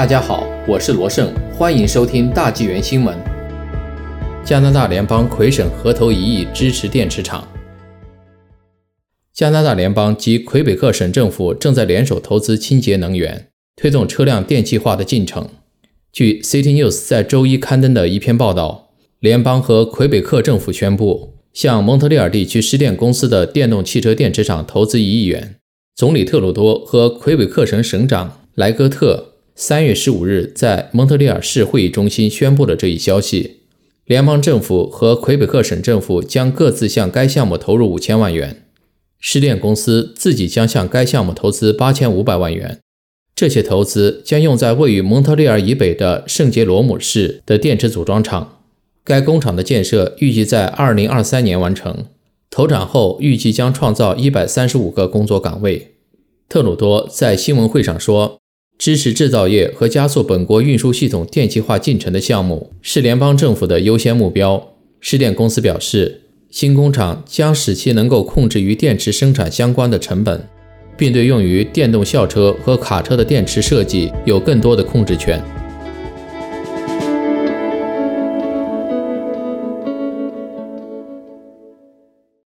大家好，我是罗胜，欢迎收听大纪元新闻。加拿大联邦魁省合投一亿支持电池厂。加拿大联邦及魁北克省政府正在联手投资清洁能源，推动车辆电气化的进程。据 City News 在周一刊登的一篇报道，联邦和魁北克政府宣布向蒙特利尔地区失电公司的电动汽车电池厂投资一亿元。总理特鲁多和魁北克省省长莱戈特三月十五日在蒙特利尔市会议中心宣布了这一消息。联邦政府和魁北克省政府将各自向该项目投入五千万元。施电公司自己将向该项目投资八千五百万元，这些投资将用在位于蒙特利尔以北的圣杰罗姆市的电池组装厂。该工厂的建设预计在二零二三年完成，投产后预计将创造一百三十五个工作岗位。特鲁多在新闻会上说：“支持制造业和加速本国运输系统电气化进程的项目是联邦政府的优先目标。”施电公司表示。新工厂将使其能够控制与电池生产相关的成本，并对用于电动校车和卡车的电池设计有更多的控制权。